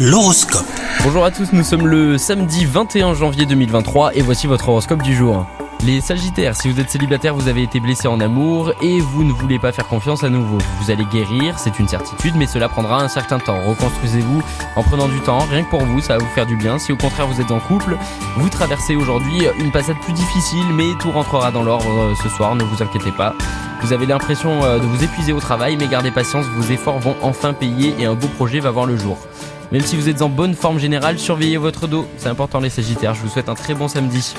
L'horoscope. Bonjour à tous, nous sommes le samedi 21 janvier 2023 et voici votre horoscope du jour. Les Sagittaires, si vous êtes célibataire, vous avez été blessé en amour et vous ne voulez pas faire confiance à nouveau. Vous allez guérir, c'est une certitude, mais cela prendra un certain temps. Reconstruisez-vous en prenant du temps, rien que pour vous, ça va vous faire du bien. Si au contraire vous êtes en couple, vous traversez aujourd'hui une passade plus difficile, mais tout rentrera dans l'ordre euh, ce soir, ne vous inquiétez pas. Vous avez l'impression euh, de vous épuiser au travail, mais gardez patience, vos efforts vont enfin payer et un beau projet va voir le jour. Même si vous êtes en bonne forme générale, surveillez votre dos. C'est important les Sagittaires, je vous souhaite un très bon samedi.